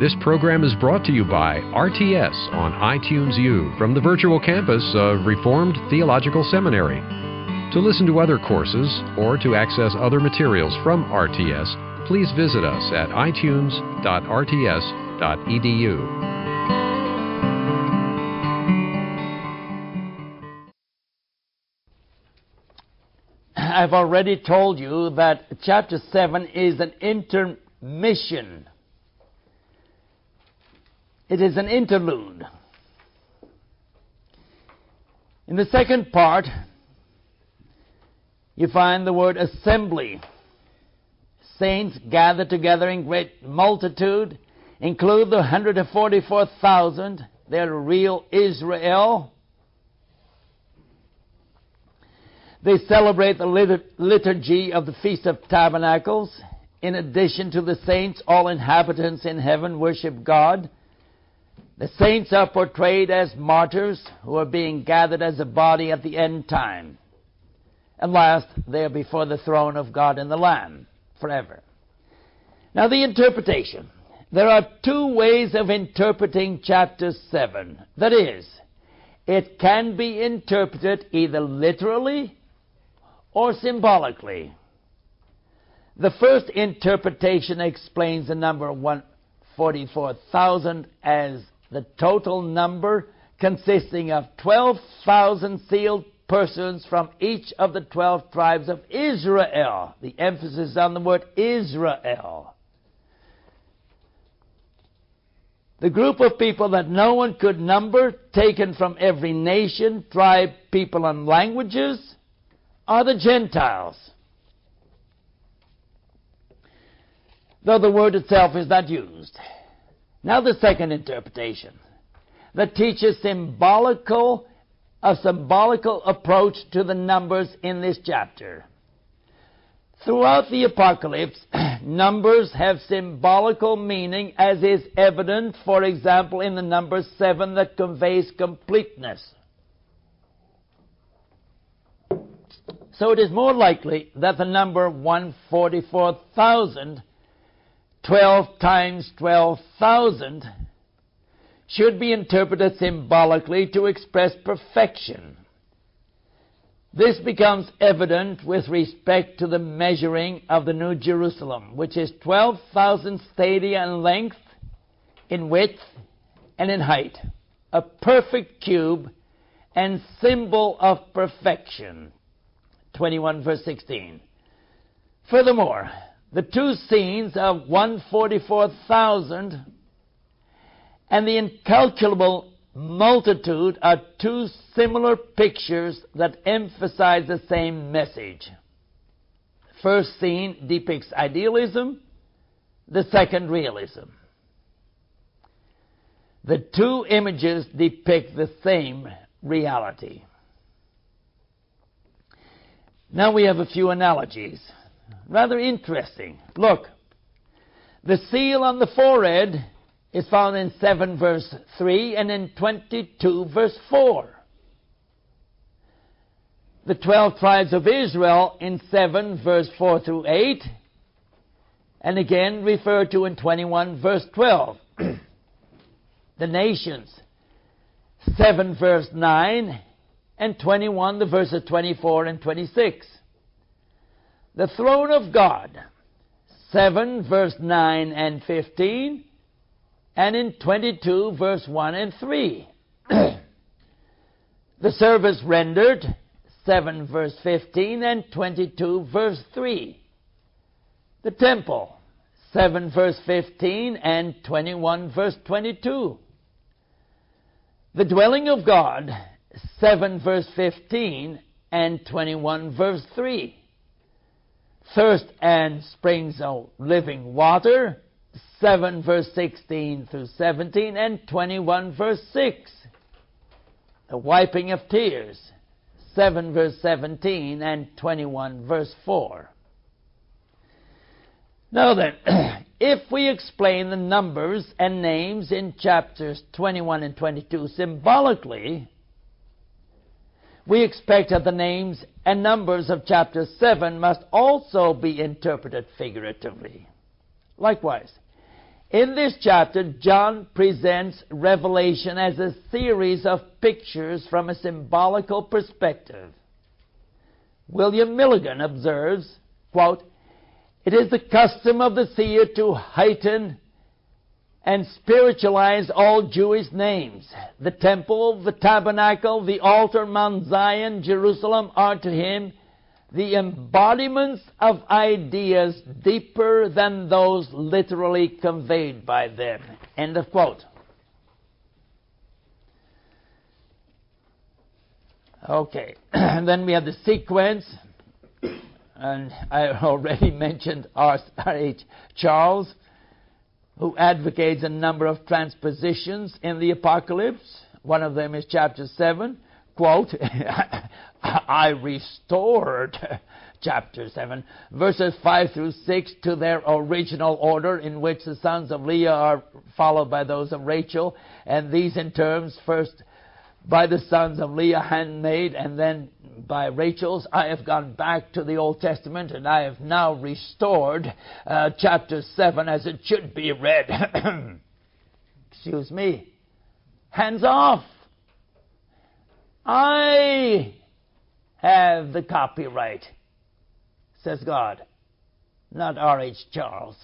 This program is brought to you by RTS on iTunes U from the virtual campus of Reformed Theological Seminary. To listen to other courses or to access other materials from RTS, please visit us at itunes.rts.edu. I've already told you that chapter 7 is an intermission. It is an interlude. In the second part, you find the word assembly. Saints gathered together in great multitude, include the 144,000, they're real Israel. They celebrate the liturgy of the Feast of Tabernacles. In addition to the saints, all inhabitants in heaven worship God. The saints are portrayed as martyrs who are being gathered as a body at the end time. And last, they are before the throne of God and the Lamb forever. Now, the interpretation. There are two ways of interpreting chapter 7. That is, it can be interpreted either literally or symbolically. The first interpretation explains the number 144,000 as the total number consisting of 12,000 sealed persons from each of the 12 tribes of Israel. The emphasis on the word Israel. The group of people that no one could number, taken from every nation, tribe, people, and languages, are the Gentiles. Though the word itself is not used. Now the second interpretation that teaches symbolical a symbolical approach to the numbers in this chapter. Throughout the apocalypse, numbers have symbolical meaning as is evident, for example, in the number 7 that conveys completeness. So it is more likely that the number 144,000 12 times 12,000 should be interpreted symbolically to express perfection. This becomes evident with respect to the measuring of the New Jerusalem, which is 12,000 stadia in length, in width, and in height, a perfect cube and symbol of perfection. 21 verse 16. Furthermore, the two scenes of 144,000 and the incalculable multitude are two similar pictures that emphasize the same message. First scene depicts idealism, the second realism. The two images depict the same reality. Now we have a few analogies. Rather interesting. Look, the seal on the forehead is found in 7 verse 3 and in 22 verse 4. The 12 tribes of Israel in 7 verse 4 through 8 and again referred to in 21 verse 12. the nations 7 verse 9 and 21 the verses 24 and 26 the throne of God, 7 verse 9 and 15, and in 22 verse 1 and 3. the service rendered, 7 verse 15 and 22 verse 3. The temple, 7 verse 15 and 21 verse 22. The dwelling of God, 7 verse 15 and 21 verse 3 thirst and springs of living water, 7 verse 16 through 17, and 21 verse 6. The wiping of tears, 7 verse 17 and 21 verse 4. Now then, if we explain the numbers and names in chapters 21 and 22 symbolically, we expect that the names and numbers of chapter 7 must also be interpreted figuratively. Likewise, In this chapter, John presents Revelation as a series of pictures from a symbolical perspective. William Milligan observes, quote, It is the custom of the seer to heighten and spiritualize all Jewish names. The temple, the tabernacle, the altar, Mount Zion, Jerusalem are to him the embodiments of ideas deeper than those literally conveyed by them. End of quote. Okay, and then we have the sequence, and I already mentioned R.H. Charles, who advocates a number of transpositions in the Apocalypse. One of them is chapter 7, quote, I restored chapter 7, verses 5 through 6 to their original order, in which the sons of Leah are followed by those of Rachel, and these in terms first by the sons of Leah handmaid, and then by Rachel's. I have gone back to the Old Testament, and I have now restored uh, chapter 7 as it should be read. Excuse me. Hands off. I have the copyright, says God, not R.H. Charles.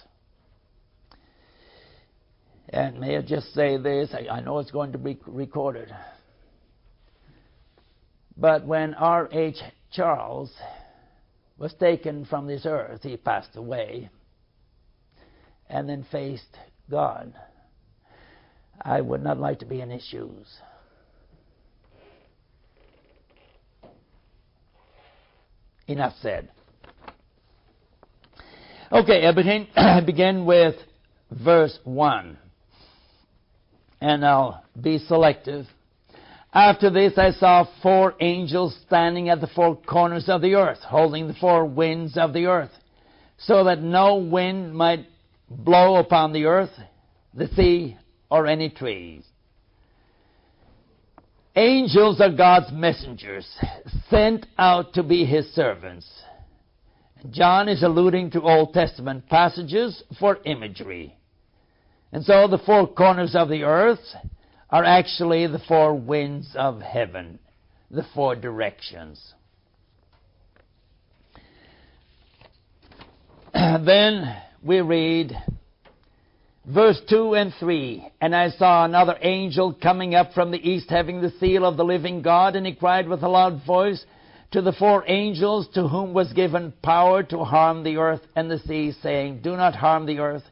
And may I just say this? I, I know it's going to be recorded. But when R.H. Charles was taken from this earth, he passed away and then faced God. I would not like to be in his shoes. Enough said. Okay, I begin, begin with verse 1. And I'll be selective. After this, I saw four angels standing at the four corners of the earth, holding the four winds of the earth, so that no wind might blow upon the earth, the sea, or any trees. Angels are God's messengers, sent out to be his servants. John is alluding to Old Testament passages for imagery. And so the four corners of the earth are actually the four winds of heaven, the four directions. then we read Verse 2 and 3 And I saw another angel coming up from the east, having the seal of the living God, and he cried with a loud voice to the four angels to whom was given power to harm the earth and the sea, saying, Do not harm the earth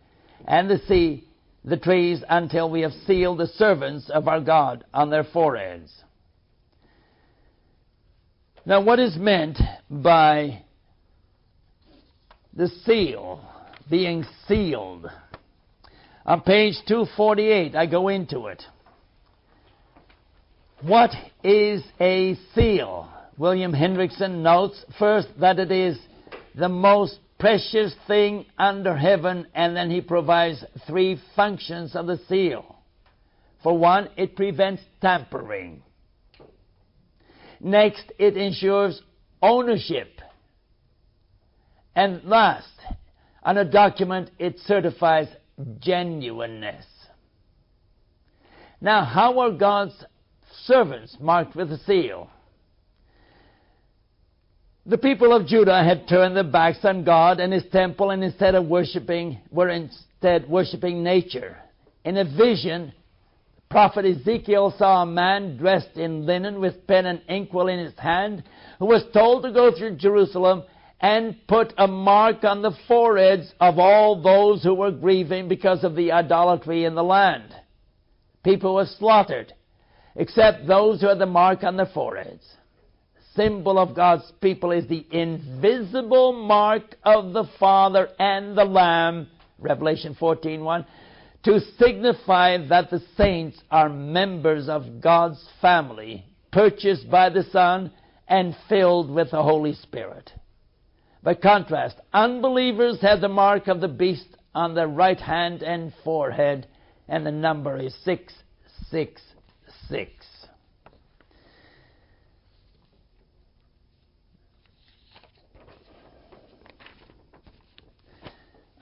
and the sea, the trees, until we have sealed the servants of our God on their foreheads. Now, what is meant by the seal being sealed? On page 248, I go into it. What is a seal? William Hendriksen notes first that it is the most precious thing under heaven, and then he provides three functions of the seal. For one, it prevents tampering. Next, it ensures ownership. And last, on a document, it certifies genuineness. Now, how are God's servants marked with a seal? The people of Judah had turned their backs on God and His temple, and instead of worshiping, were instead worshiping nature. In a vision, prophet Ezekiel saw a man dressed in linen with pen and inkwell in his hand, who was told to go through Jerusalem and put a mark on the foreheads of all those who were grieving because of the idolatry in the land. People were slaughtered, except those who had the mark on their foreheads. Symbol of God's people is the invisible mark of the Father and the Lamb, Revelation 14:1, to signify that the saints are members of God's family, purchased by the Son and filled with the Holy Spirit. By contrast, unbelievers have the mark of the beast on their right hand and forehead, and the number is 666.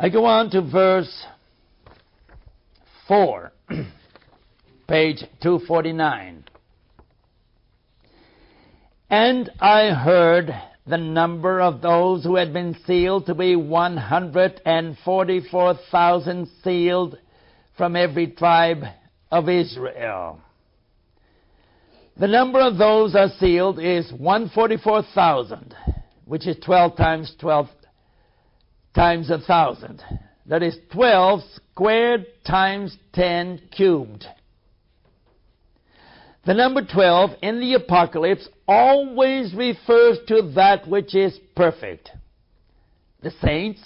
I go on to verse 4, page 249. And I heard the number of those who had been sealed to be 144,000 sealed from every tribe of Israel. The number of those are sealed is 144,000, which is 12 times 12 times a thousand. That is 12 squared times 10 cubed. The number 12 in the Apocalypse always refers to that which is perfect. The saints,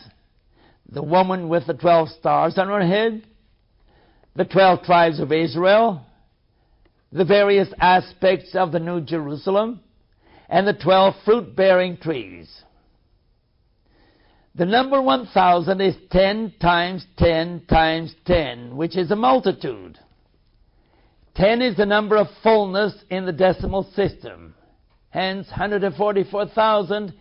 the woman with the 12 stars on her head, the 12 tribes of Israel, the various aspects of the New Jerusalem, and the 12 fruit bearing trees. The number 1000 is 10 times 10 times 10, which is a multitude. 10 is the number of fullness in the decimal system. Hence, 144,000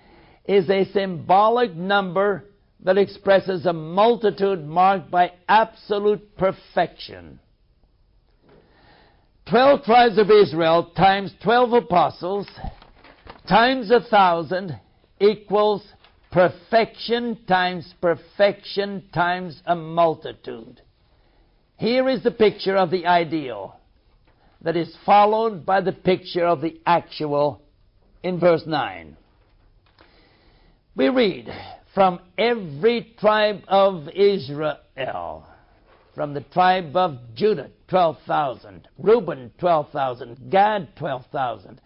is a symbolic number that expresses a multitude marked by absolute perfection. 12 tribes of Israel times 12 apostles times a thousand equals perfection times perfection times a multitude. Here is the picture of the ideal that is followed by the picture of the actual in verse 9. We read, From every tribe of Israel, from the tribe of Judah, 12,000, Reuben, 12,000, Gad, 12,000,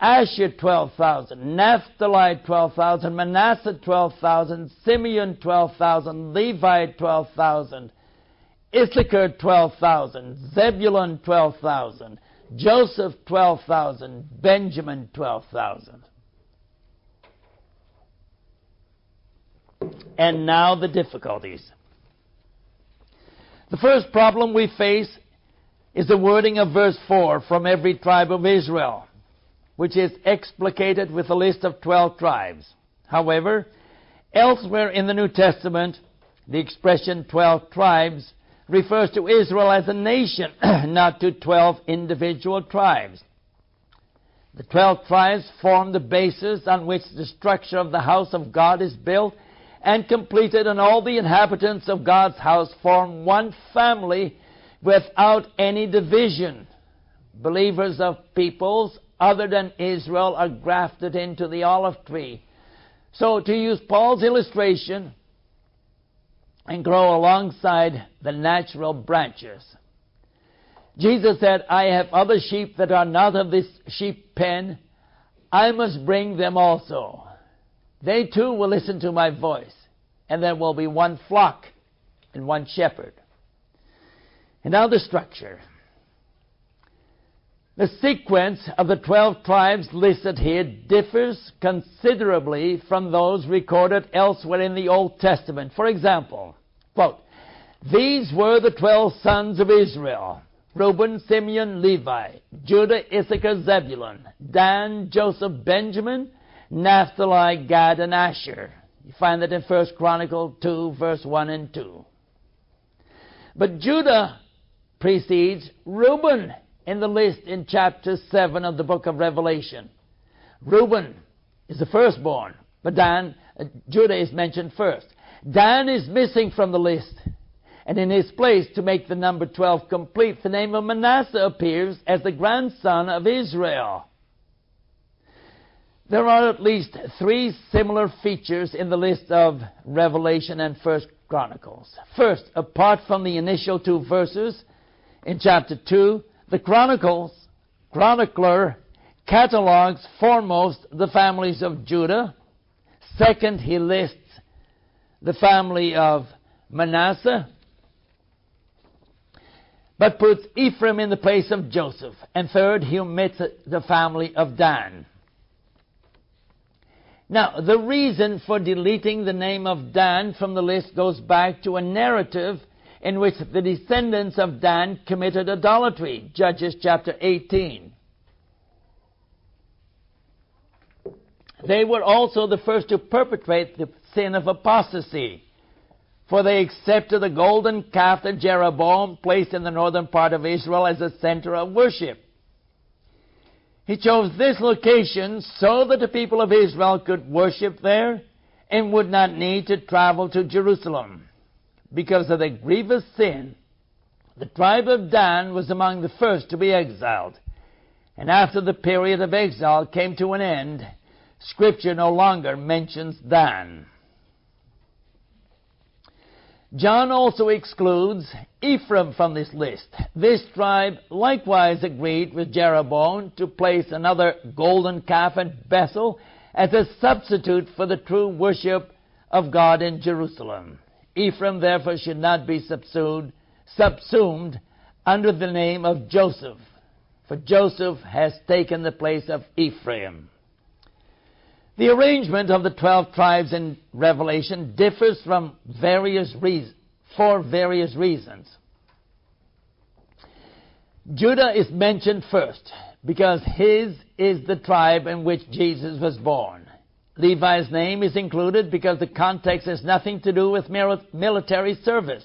Asher 12,000, Naphtali 12,000, Manasseh 12,000, Simeon 12,000, Levi 12,000, Issachar 12,000, Zebulun 12,000, Joseph 12,000, Benjamin 12,000. And now the difficulties. The first problem we face is the wording of verse 4 from every tribe of Israel, which is explicated with a list of 12 tribes. However, elsewhere in the New Testament, the expression 12 tribes refers to Israel as a nation, not to 12 individual tribes. The 12 tribes form the basis on which the structure of the house of God is built and completed, and all the inhabitants of God's house form one family without any division. Believers of peoples other than Israel are grafted into the olive tree. So, to use Paul's illustration, and grow alongside the natural branches. Jesus said, I have other sheep that are not of this sheep pen. I must bring them also. They too will listen to my voice, and there will be one flock and one shepherd. And now the structure. The sequence of the 12 tribes listed here differs considerably from those recorded elsewhere in the Old Testament. For example, quote, These were the 12 sons of Israel Reuben, Simeon, Levi, Judah, Issachar, Zebulun, Dan, Joseph, Benjamin, Naphtali, Gad, and Asher. You find that in 1 Chronicle 2, verse 1 and 2. But Judah precedes Reuben in the list in chapter 7 of the book of Revelation. Reuben is the firstborn, but Dan, uh, Judah is mentioned first. Dan is missing from the list. And in his place, to make the number 12 complete, the name of Manasseh appears as the grandson of Israel. There are at least three similar features in the list of Revelation and First Chronicles. First, apart from the initial two verses in chapter 2, the Chronicles, chronicler catalogs foremost the families of Judah. Second, he lists the family of Manasseh, but puts Ephraim in the place of Joseph. And third, he omits the family of Dan. Now, the reason for deleting the name of Dan from the list goes back to a narrative in which the descendants of Dan committed idolatry, Judges chapter 18. They were also the first to perpetrate the sin of apostasy, for they accepted the golden calf that Jeroboam placed in the northern part of Israel as a center of worship. He chose this location so that the people of Israel could worship there and would not need to travel to Jerusalem. Because of the grievous sin, the tribe of Dan was among the first to be exiled. And after the period of exile came to an end, Scripture no longer mentions Dan. John also excludes Ephraim from this list. This tribe likewise agreed with Jeroboam to place another golden calf at Bethel as a substitute for the true worship of God in Jerusalem. Ephraim therefore should not be subsumed, subsumed under the name of Joseph, for Joseph has taken the place of Ephraim. The arrangement of the 12 tribes in Revelation differs from various reasons, for various reasons. Judah is mentioned first because his is the tribe in which Jesus was born. Levi's name is included because the context has nothing to do with military service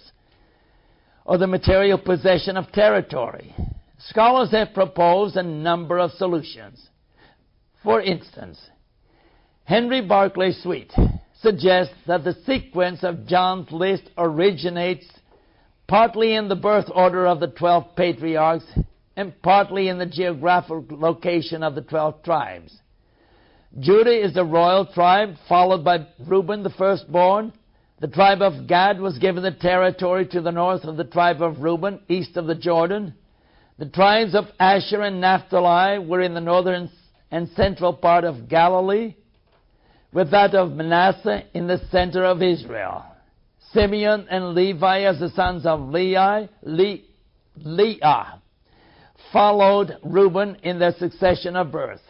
or the material possession of territory. Scholars have proposed a number of solutions. For instance, Henry Barclay Swete suggests that the sequence of John's list originates partly in the birth order of the twelve patriarchs and partly in the geographical location of the twelve tribes. Judah is the royal tribe, followed by Reuben, the firstborn. The tribe of Gad was given the territory to the north of the tribe of Reuben, east of the Jordan. The tribes of Asher and Naphtali were in the northern and central part of Galilee with that of Manasseh in the center of Israel. Simeon and Levi as the sons of Leah, Le, Leah followed Reuben in their succession of birth.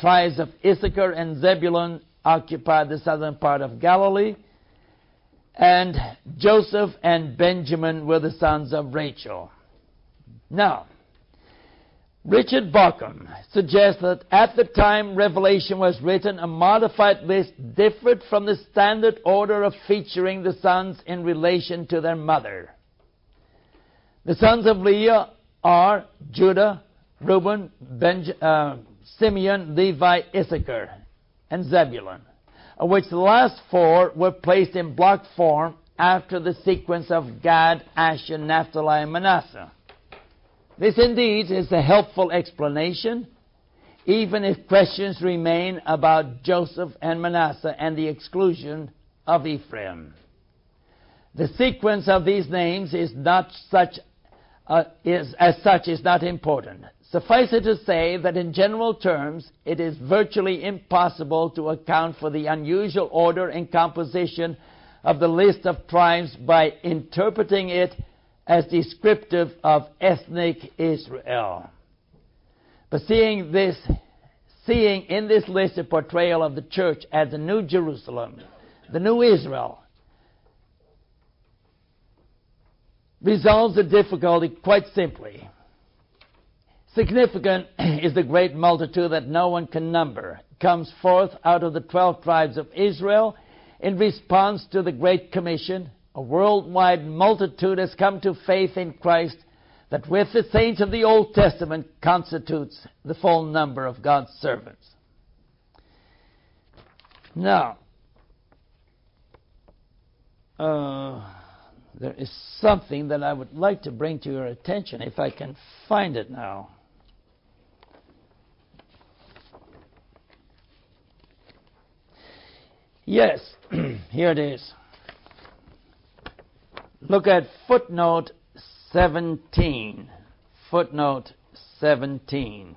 Tribes of Issachar and Zebulun occupied the southern part of Galilee, and Joseph and Benjamin were the sons of Rachel. Now, Richard Bauckham suggests that at the time Revelation was written, a modified list differed from the standard order of featuring the sons in relation to their mother. The sons of Leah are Judah, Reuben, Benj- uh, Simeon, Levi, Issachar, and Zebulun, of which the last four were placed in block form after the sequence of Gad, Asher, Naphtali, and Manasseh. This indeed is a helpful explanation, even if questions remain about Joseph and Manasseh and the exclusion of Ephraim. The sequence of these names is not such uh, is, as such is not important. Suffice it to say that in general terms, it is virtually impossible to account for the unusual order and composition of the list of tribes by interpreting it as descriptive of ethnic Israel. But seeing this, seeing in this list a portrayal of the church as the New Jerusalem, the New Israel, resolves the difficulty quite simply. Significant is the great multitude that no one can number, comes forth out of the twelve tribes of Israel in response to the Great Commission a worldwide multitude has come to faith in Christ that with the saints of the Old Testament constitutes the full number of God's servants. Now, uh, there is something that I would like to bring to your attention if I can find it now. Yes, here it is. Look at footnote 17. Footnote 17.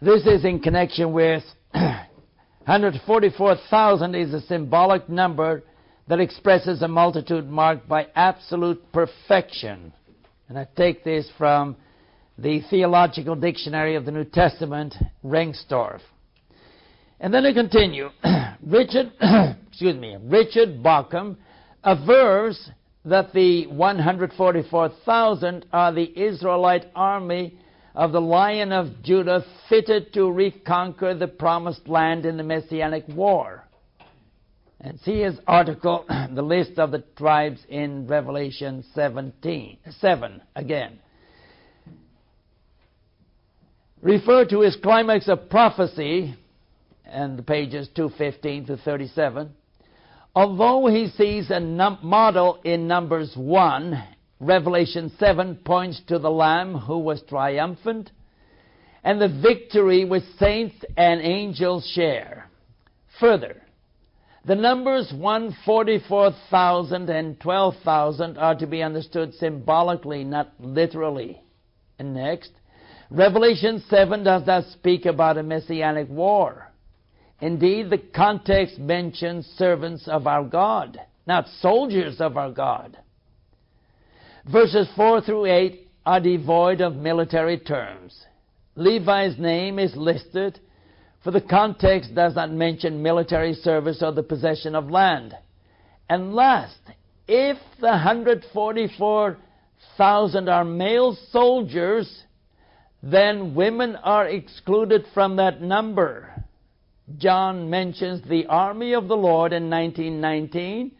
This is in connection with 144,000 is a symbolic number that expresses a multitude marked by absolute perfection. And I take this from the Theological Dictionary of the New Testament, Rengstorf. And then I continue. Richard, excuse me, Richard Bauckham avers that the 144,000 are the Israelite army of the Lion of Judah fitted to reconquer the promised land in the Messianic War. And see his article, the list of the tribes in Revelation 17, 7 again. Refer to his climax of prophecy, and the pages 215 to 37. Although he sees a num- model in Numbers 1, Revelation 7 points to the Lamb who was triumphant and the victory which saints and angels share. Further, the numbers 144,000 and 12,000 are to be understood symbolically, not literally. And next, Revelation 7 does not speak about a messianic war. Indeed, the context mentions servants of our God, not soldiers of our God. Verses 4 through 8 are devoid of military terms. Levi's name is listed, for the context does not mention military service or the possession of land. And last, if the 144,000 are male soldiers, then women are excluded from that number. John mentions the army of the Lord in 1919,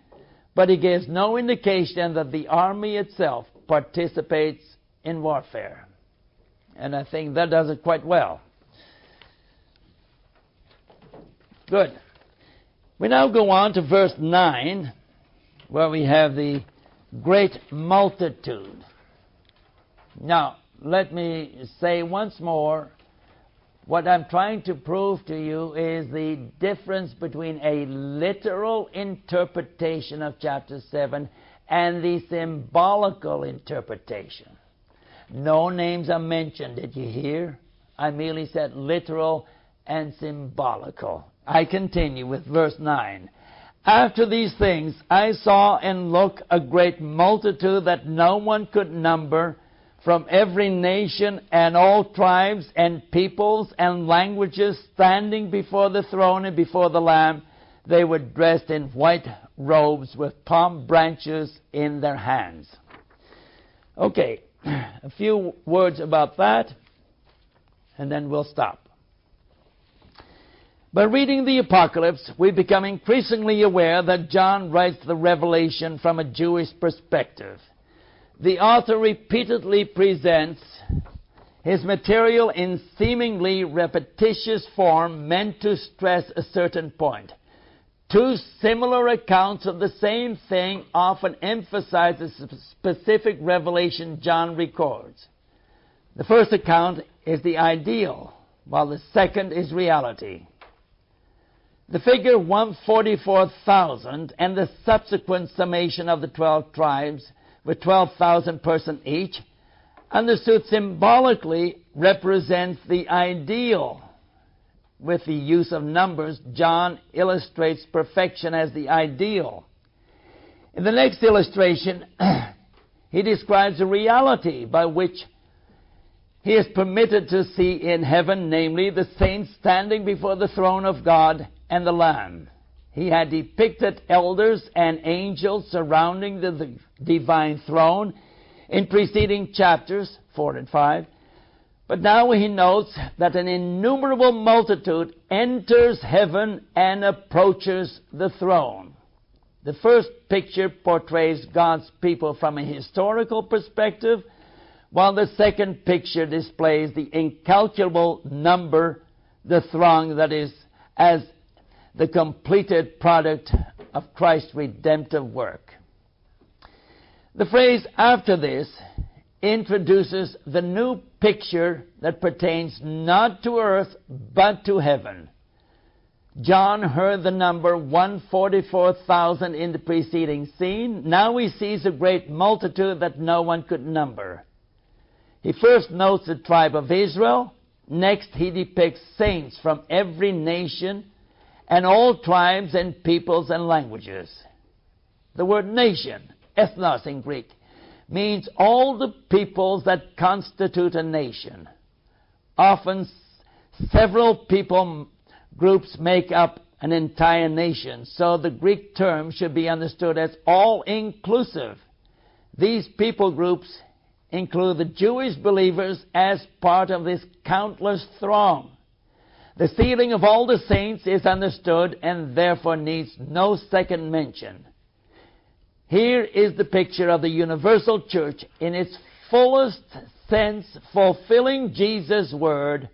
but he gives no indication that the army itself participates in warfare. And I think that does it quite well. Good. We now go on to verse 9, where we have the great multitude. Now, let me say once more what I'm trying to prove to you is the difference between a literal interpretation of chapter 7 and the symbolical interpretation. No names are mentioned, did you hear? I merely said literal and symbolical. I continue with verse 9. After these things I saw and looked a great multitude that no one could number from every nation and all tribes and peoples and languages standing before the throne and before the Lamb. They were dressed in white robes with palm branches in their hands. Okay, a few words about that, and then we'll stop. By reading the Apocalypse, we become increasingly aware that John writes the Revelation from a Jewish perspective the author repeatedly presents his material in seemingly repetitious form meant to stress a certain point. Two similar accounts of the same thing often emphasize the specific revelation John records. The first account is the ideal, while the second is reality. The figure 144,000 and the subsequent summation of the 12 tribes with 12,000 persons each, understood symbolically represents the ideal. With the use of numbers, John illustrates perfection as the ideal. In the next illustration, he describes a reality by which he is permitted to see in heaven, namely the saints standing before the throne of God and the Lamb. He had depicted elders and angels surrounding the divine throne in preceding chapters 4 and 5. But now he notes that an innumerable multitude enters heaven and approaches the throne. The first picture portrays God's people from a historical perspective, while the second picture displays the incalculable number, the throng that is as the completed product of Christ's redemptive work. The phrase after this introduces the new picture that pertains not to earth but to heaven. John heard the number 144,000 in the preceding scene. Now he sees a great multitude that no one could number. He first notes the tribe of Israel. Next, he depicts saints from every nation and all tribes and peoples and languages. The word nation, ethnos in Greek, means all the peoples that constitute a nation. Often several people groups make up an entire nation, so the Greek term should be understood as all inclusive. These people groups include the Jewish believers as part of this countless throng. The sealing of all the saints is understood and therefore needs no second mention. Here is the picture of the universal church in its fullest sense, fulfilling Jesus' word,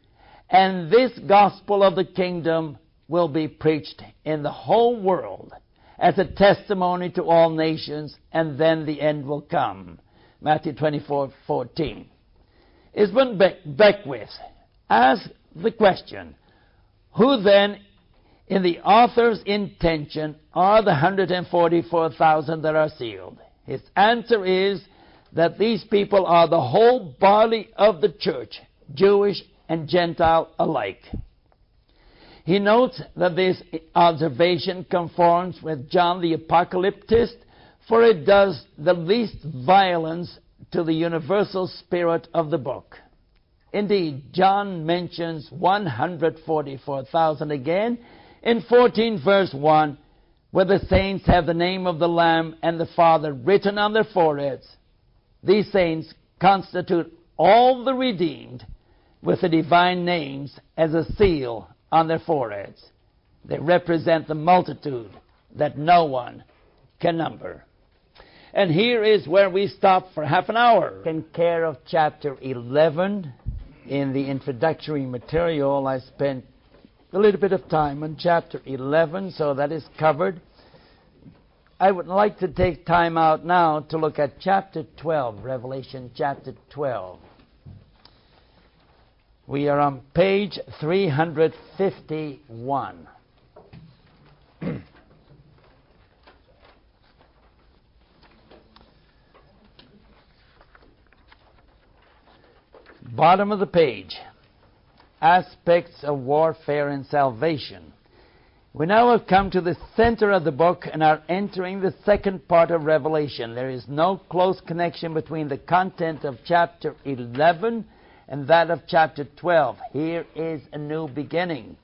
and this gospel of the kingdom will be preached in the whole world as a testimony to all nations, and then the end will come. Matthew 24 14. Isabel Beckwith asks the question Who then, in the author's intention, are the 144,000 that are sealed? His answer is that these people are the whole body of the church, Jewish and Gentile alike. He notes that this observation conforms with John the Apocalyptist, for it does the least violence to the universal spirit of the book. Indeed, John mentions 144,000 again in 14 verse 1, where the saints have the name of the Lamb and the Father written on their foreheads. These saints constitute all the redeemed with the divine names as a seal on their foreheads. They represent the multitude that no one can number. And here is where we stop for half an hour. In care of chapter 11, in the introductory material, I spent a little bit of time on chapter 11, so that is covered. I would like to take time out now to look at chapter 12, Revelation chapter 12. We are on page 351. Bottom of the page Aspects of Warfare and Salvation. We now have come to the center of the book and are entering the second part of Revelation. There is no close connection between the content of chapter 11 and that of chapter 12. Here is a new beginning.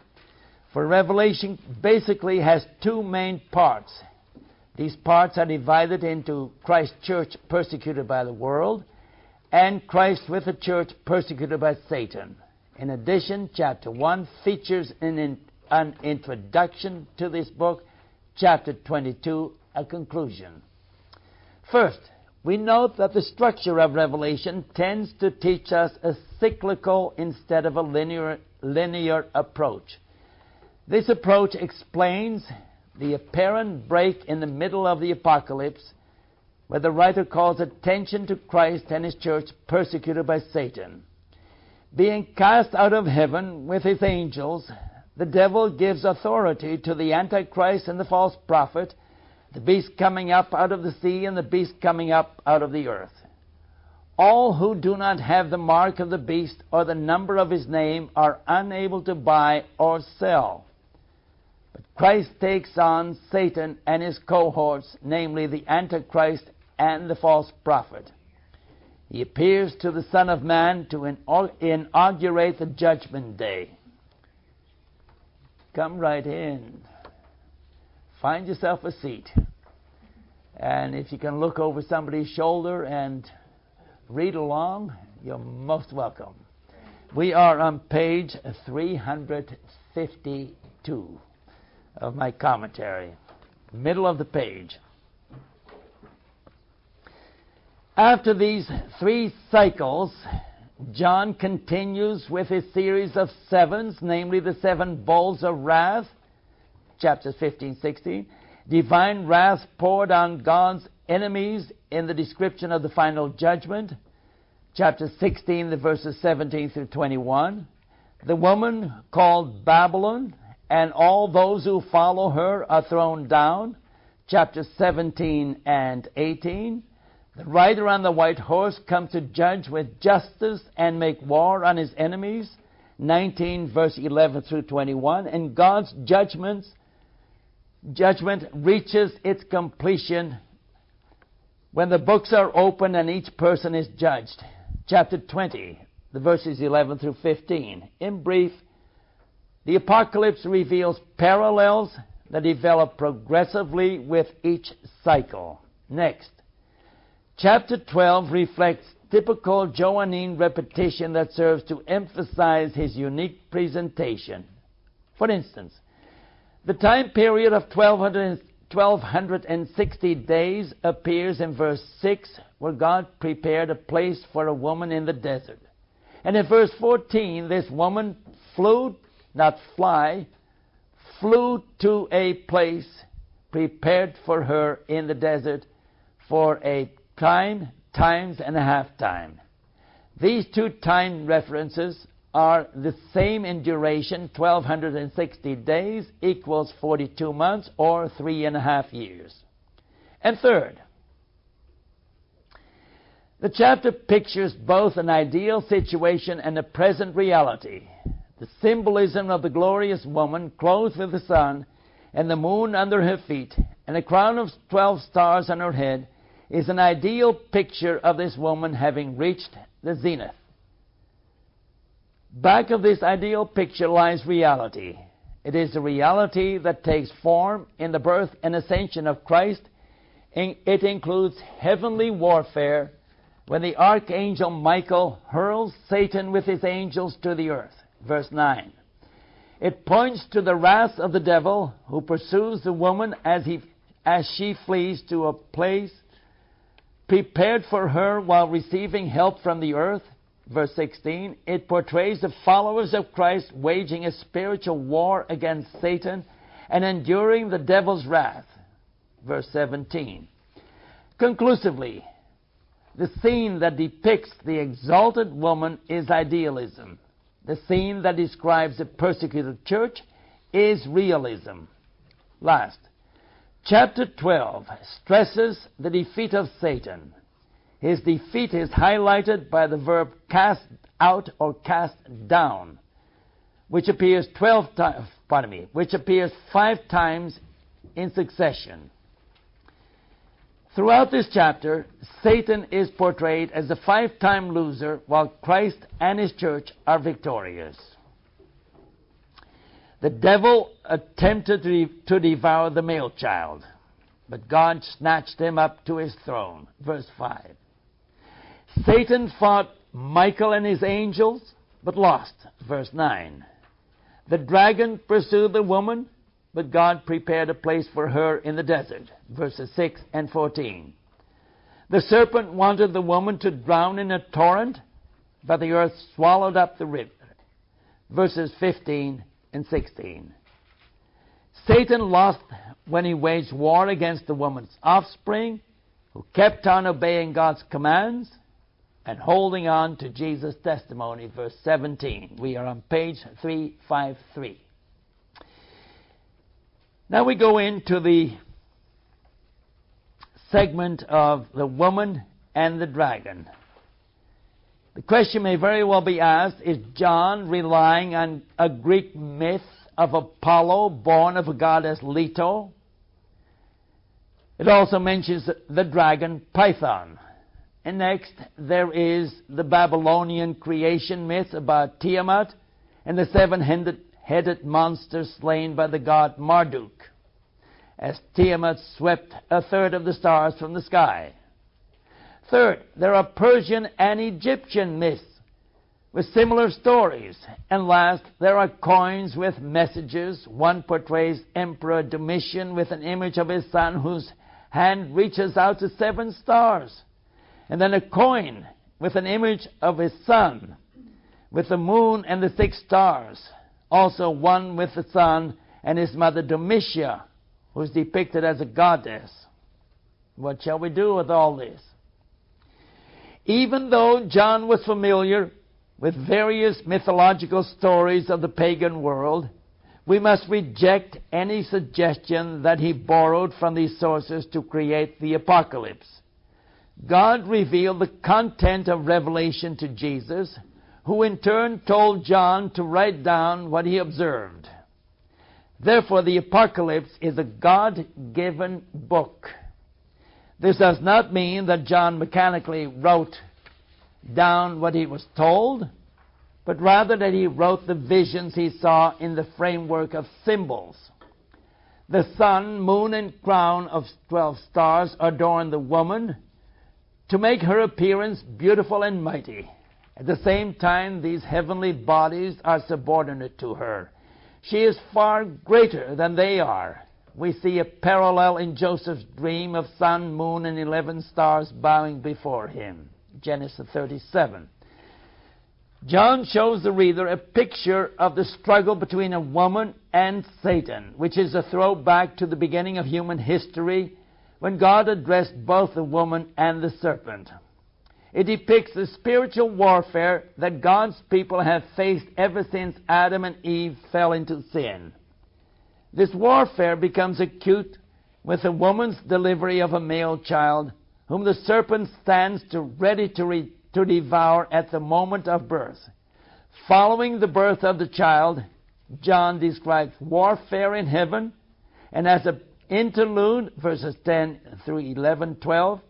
For Revelation basically has two main parts. These parts are divided into Christ's church persecuted by the world and Christ with the church persecuted by Satan. In addition, chapter 1 features an, an introduction to this book, chapter 22, a conclusion. First, we note that the structure of Revelation tends to teach us a cyclical instead of a linear, linear approach. This approach explains the apparent break in the middle of the apocalypse, where the writer calls attention to Christ and his church persecuted by Satan. Being cast out of heaven with his angels, the devil gives authority to the Antichrist and the false prophet the beast coming up out of the sea and the beast coming up out of the earth. All who do not have the mark of the beast or the number of his name are unable to buy or sell. But Christ takes on Satan and his cohorts, namely the Antichrist and the false prophet. He appears to the Son of Man to inaugurate the judgment day. Come right in. Find yourself a seat. And if you can look over somebody's shoulder and read along, you're most welcome. We are on page 352 of my commentary, middle of the page. After these three cycles, John continues with his series of sevens, namely the seven bowls of wrath chapters 15, 16. Divine wrath poured on God's enemies in the description of the final judgment. Chapter 16, the verses 17 through 21. The woman called Babylon and all those who follow her are thrown down. Chapter 17 and 18. The rider on the white horse comes to judge with justice and make war on his enemies. 19 verse 11 through 21. And God's judgments judgment reaches its completion when the books are opened and each person is judged. Chapter 20, the verses 11 through 15. In brief, the apocalypse reveals parallels that develop progressively with each cycle. Next, chapter 12 reflects typical Johannine repetition that serves to emphasize his unique presentation. For instance, the time period of 1200, 1260 days appears in verse 6, where God prepared a place for a woman in the desert. And in verse 14, this woman flew, not fly, flew to a place prepared for her in the desert for a time, times, and a half time. These two time references are the same in duration 1260 days equals 42 months or three and a half years. And third, the chapter pictures both an ideal situation and a present reality. The symbolism of the glorious woman clothed with the sun and the moon under her feet and a crown of 12 stars on her head is an ideal picture of this woman having reached the zenith. Back of this ideal picture lies reality. It is a reality that takes form in the birth and ascension of Christ. It includes heavenly warfare when the archangel Michael hurls Satan with his angels to the earth. Verse 9. It points to the wrath of the devil who pursues the woman as, he, as she flees to a place prepared for her while receiving help from the earth verse 16, it portrays the followers of Christ waging a spiritual war against Satan and enduring the devil's wrath. Verse 17. Conclusively, the scene that depicts the exalted woman is idealism. The scene that describes the persecuted church is realism. Last, chapter 12 stresses the defeat of Satan. His defeat is highlighted by the verb cast out or cast down, which appears 12 times, pardon me, which appears five times in succession. Throughout this chapter, Satan is portrayed as a five time loser while Christ and his church are victorious. The devil attempted to devour the male child, but God snatched him up to his throne. Verse 5. Satan fought Michael and his angels, but lost. Verse 9. The dragon pursued the woman, but God prepared a place for her in the desert. Verses 6 and 14. The serpent wanted the woman to drown in a torrent, but the earth swallowed up the river. Verses 15 and 16. Satan lost when he waged war against the woman's offspring, who kept on obeying God's commands and holding on to Jesus' testimony, verse 17. We are on page 353. Now we go into the segment of the woman and the dragon. The question may very well be asked is John relying on a Greek myth of Apollo, born of a goddess Leto? It also mentions the dragon Python. And next, there is the Babylonian creation myth about Tiamat and the seven headed monster slain by the god Marduk, as Tiamat swept a third of the stars from the sky. Third, there are Persian and Egyptian myths with similar stories. And last, there are coins with messages. One portrays Emperor Domitian with an image of his son whose hand reaches out to seven stars and then a coin with an image of his son, with the moon and the six stars. Also, one with the sun and his mother Domitia, who is depicted as a goddess. What shall we do with all this? Even though John was familiar with various mythological stories of the pagan world, we must reject any suggestion that he borrowed from these sources to create the apocalypse. God revealed the content of Revelation to Jesus, who in turn told John to write down what he observed. Therefore, the Apocalypse is a God given book. This does not mean that John mechanically wrote down what he was told, but rather that he wrote the visions he saw in the framework of symbols. The sun, moon, and crown of twelve stars adorn the woman to make her appearance beautiful and mighty. At the same time, these heavenly bodies are subordinate to her. She is far greater than they are. We see a parallel in Joseph's dream of sun, moon, and eleven stars bowing before him. Genesis 37. John shows the reader a picture of the struggle between a woman and Satan, which is a throwback to the beginning of human history when God addressed both the woman and the serpent. It depicts the spiritual warfare that God's people have faced ever since Adam and Eve fell into sin. This warfare becomes acute with the woman's delivery of a male child, whom the serpent stands to ready to, re- to devour at the moment of birth. Following the birth of the child, John describes warfare in heaven, and as an interlude, verses 10 through 11, 12,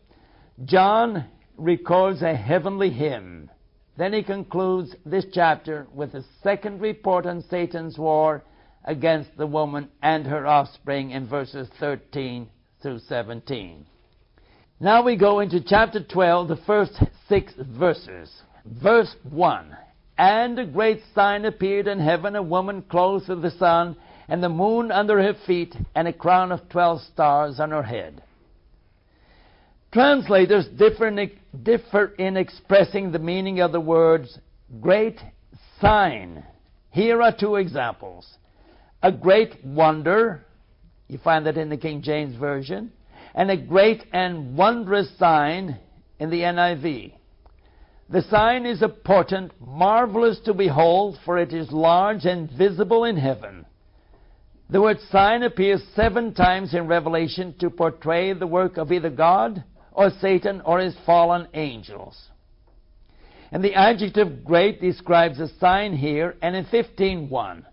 John records a heavenly hymn. Then he concludes this chapter with a second report on Satan's war against the woman and her offspring in verses 13 through 17. Now we go into chapter 12, the first six verses. Verse 1 And a great sign appeared in heaven, a woman clothed with the sun, and the moon under her feet, and a crown of twelve stars on her head. Translators differ in, differ in expressing the meaning of the words great sign. Here are two examples. A great wonder, you find that in the King James Version, and a great and wondrous sign in the NIV. The sign is a portent marvelous to behold, for it is large and visible in heaven. The word sign appears seven times in Revelation to portray the work of either God or Satan or his fallen angels. And the adjective great describes a sign here, and in 15.1,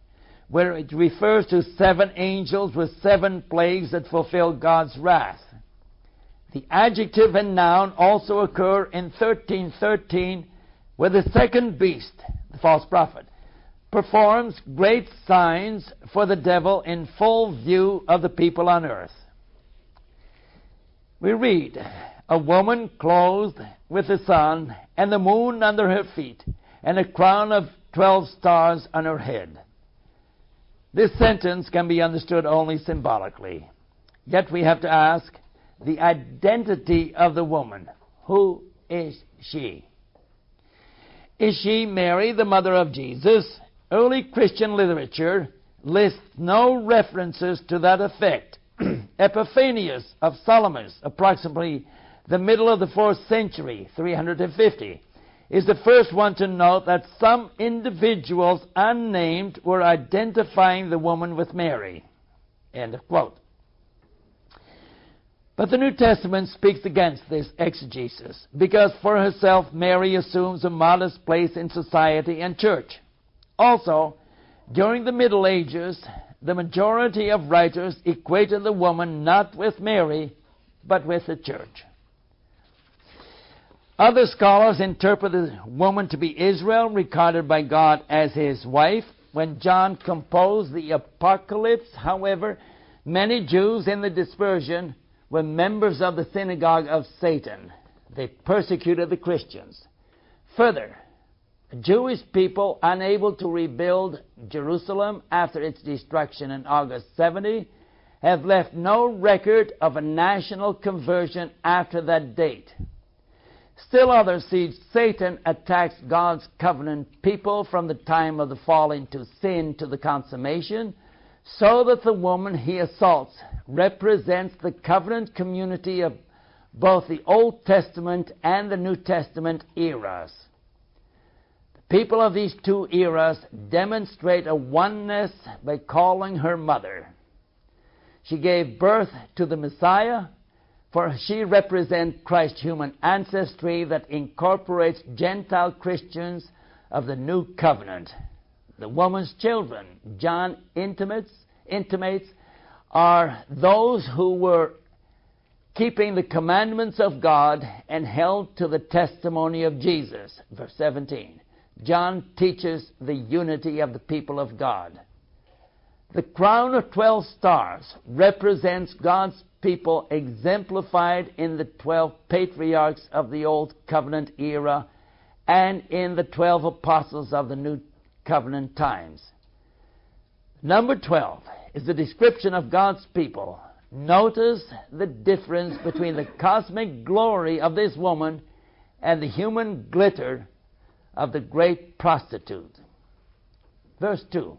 where it refers to seven angels with seven plagues that fulfill God's wrath. The adjective and noun also occur in 13.13, where the second beast, the false prophet, performs great signs for the devil in full view of the people on earth. We read, a woman clothed with the sun and the moon under her feet, and a crown of twelve stars on her head. This sentence can be understood only symbolically. Yet we have to ask the identity of the woman. Who is she? Is she Mary, the mother of Jesus? Early Christian literature lists no references to that effect. Epiphanius of Salamis, approximately the middle of the fourth century, 350, is the first one to note that some individuals unnamed were identifying the woman with Mary. End of quote. But the New Testament speaks against this exegesis because for herself Mary assumes a modest place in society and church. Also, during the Middle Ages, the majority of writers equated the woman not with Mary, but with the church. Other scholars interpret the woman to be Israel, regarded by God as his wife. When John composed the Apocalypse, however, many Jews in the dispersion were members of the synagogue of Satan. They persecuted the Christians. Further, Jewish people unable to rebuild Jerusalem after its destruction in August 70 have left no record of a national conversion after that date. Still others see Satan attacks God's covenant people from the time of the fall into sin to the consummation, so that the woman he assaults represents the covenant community of both the Old Testament and the New Testament eras. The people of these two eras demonstrate a oneness by calling her mother. She gave birth to the Messiah for she represents Christ's human ancestry that incorporates Gentile Christians of the new covenant. The woman's children, John intimates, intimates, are those who were keeping the commandments of God and held to the testimony of Jesus. Verse 17. John teaches the unity of the people of God. The crown of 12 stars represents God's people exemplified in the 12 patriarchs of the Old Covenant era and in the 12 apostles of the New Covenant times. Number 12 is the description of God's people. Notice the difference between the cosmic glory of this woman and the human glitter of the great prostitute. Verse 2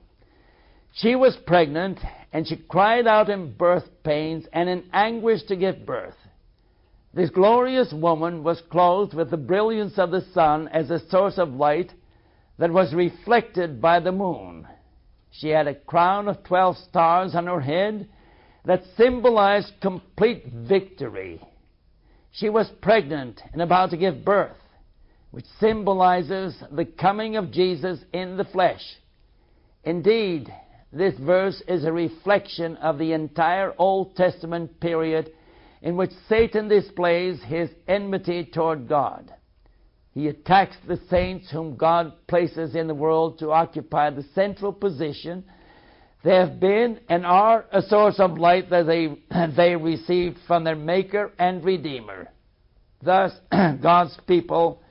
She was pregnant, and she cried out in birth pains and in anguish to give birth. This glorious woman was clothed with the brilliance of the sun as a source of light that was reflected by the moon. She had a crown of twelve stars on her head that symbolized complete victory. She was pregnant and about to give birth, which symbolizes the coming of Jesus in the flesh. Indeed, this verse is a reflection of the entire Old Testament period in which Satan displays his enmity toward God. He attacks the saints whom God places in the world to occupy the central position. They have been and are a source of light that they, they received from their Maker and Redeemer. Thus, God's people,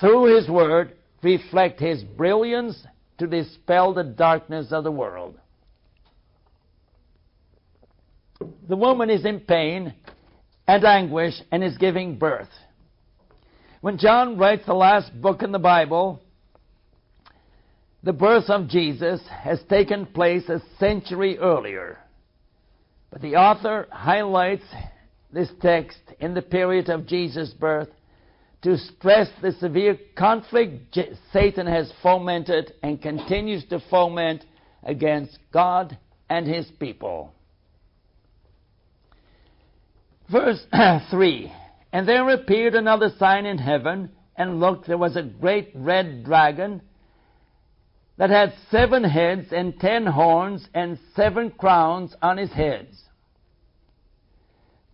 through His Word, reflect His brilliance to dispel the darkness of the world. The woman is in pain and anguish and is giving birth. When John writes the last book in the Bible, the birth of Jesus has taken place a century earlier. But the author highlights this text in the period of Jesus' birth to stress the severe conflict Satan has fomented and continues to foment against God and his people. Verse 3 And there appeared another sign in heaven, and look, there was a great red dragon that had seven heads and ten horns and seven crowns on his heads.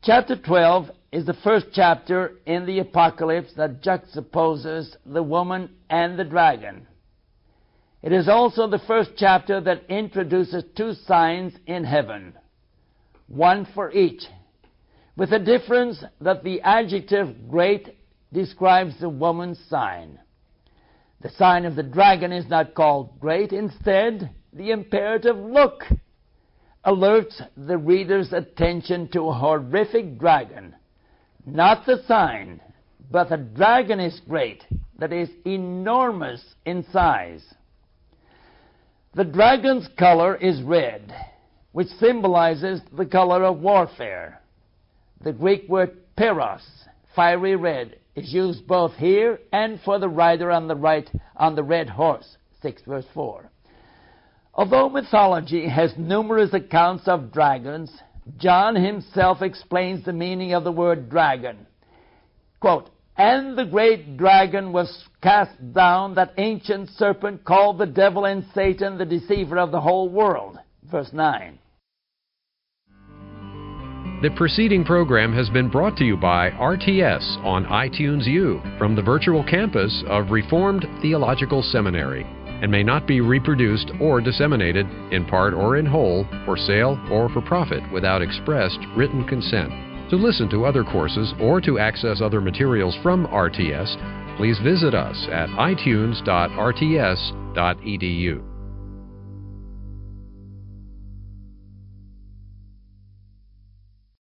Chapter 12 is the first chapter in the Apocalypse that juxtaposes the woman and the dragon. It is also the first chapter that introduces two signs in heaven, one for each with the difference that the adjective great describes the woman's sign. The sign of the dragon is not called great. Instead, the imperative look alerts the reader's attention to a horrific dragon. Not the sign, but the dragon is great, that is, enormous in size. The dragon's color is red, which symbolizes the color of warfare. The Greek word pyrros, fiery red, is used both here and for the rider on the right on the red horse, 6 verse 4. Although mythology has numerous accounts of dragons, John himself explains the meaning of the word dragon. Quote, and the great dragon was cast down, that ancient serpent called the devil and Satan, the deceiver of the whole world. Verse 9. The preceding program has been brought to you by RTS on iTunes U from the virtual campus of Reformed Theological Seminary and may not be reproduced or disseminated in part or in whole for sale or for profit without expressed written consent. To listen to other courses or to access other materials from RTS, please visit us at itunes.rts.edu.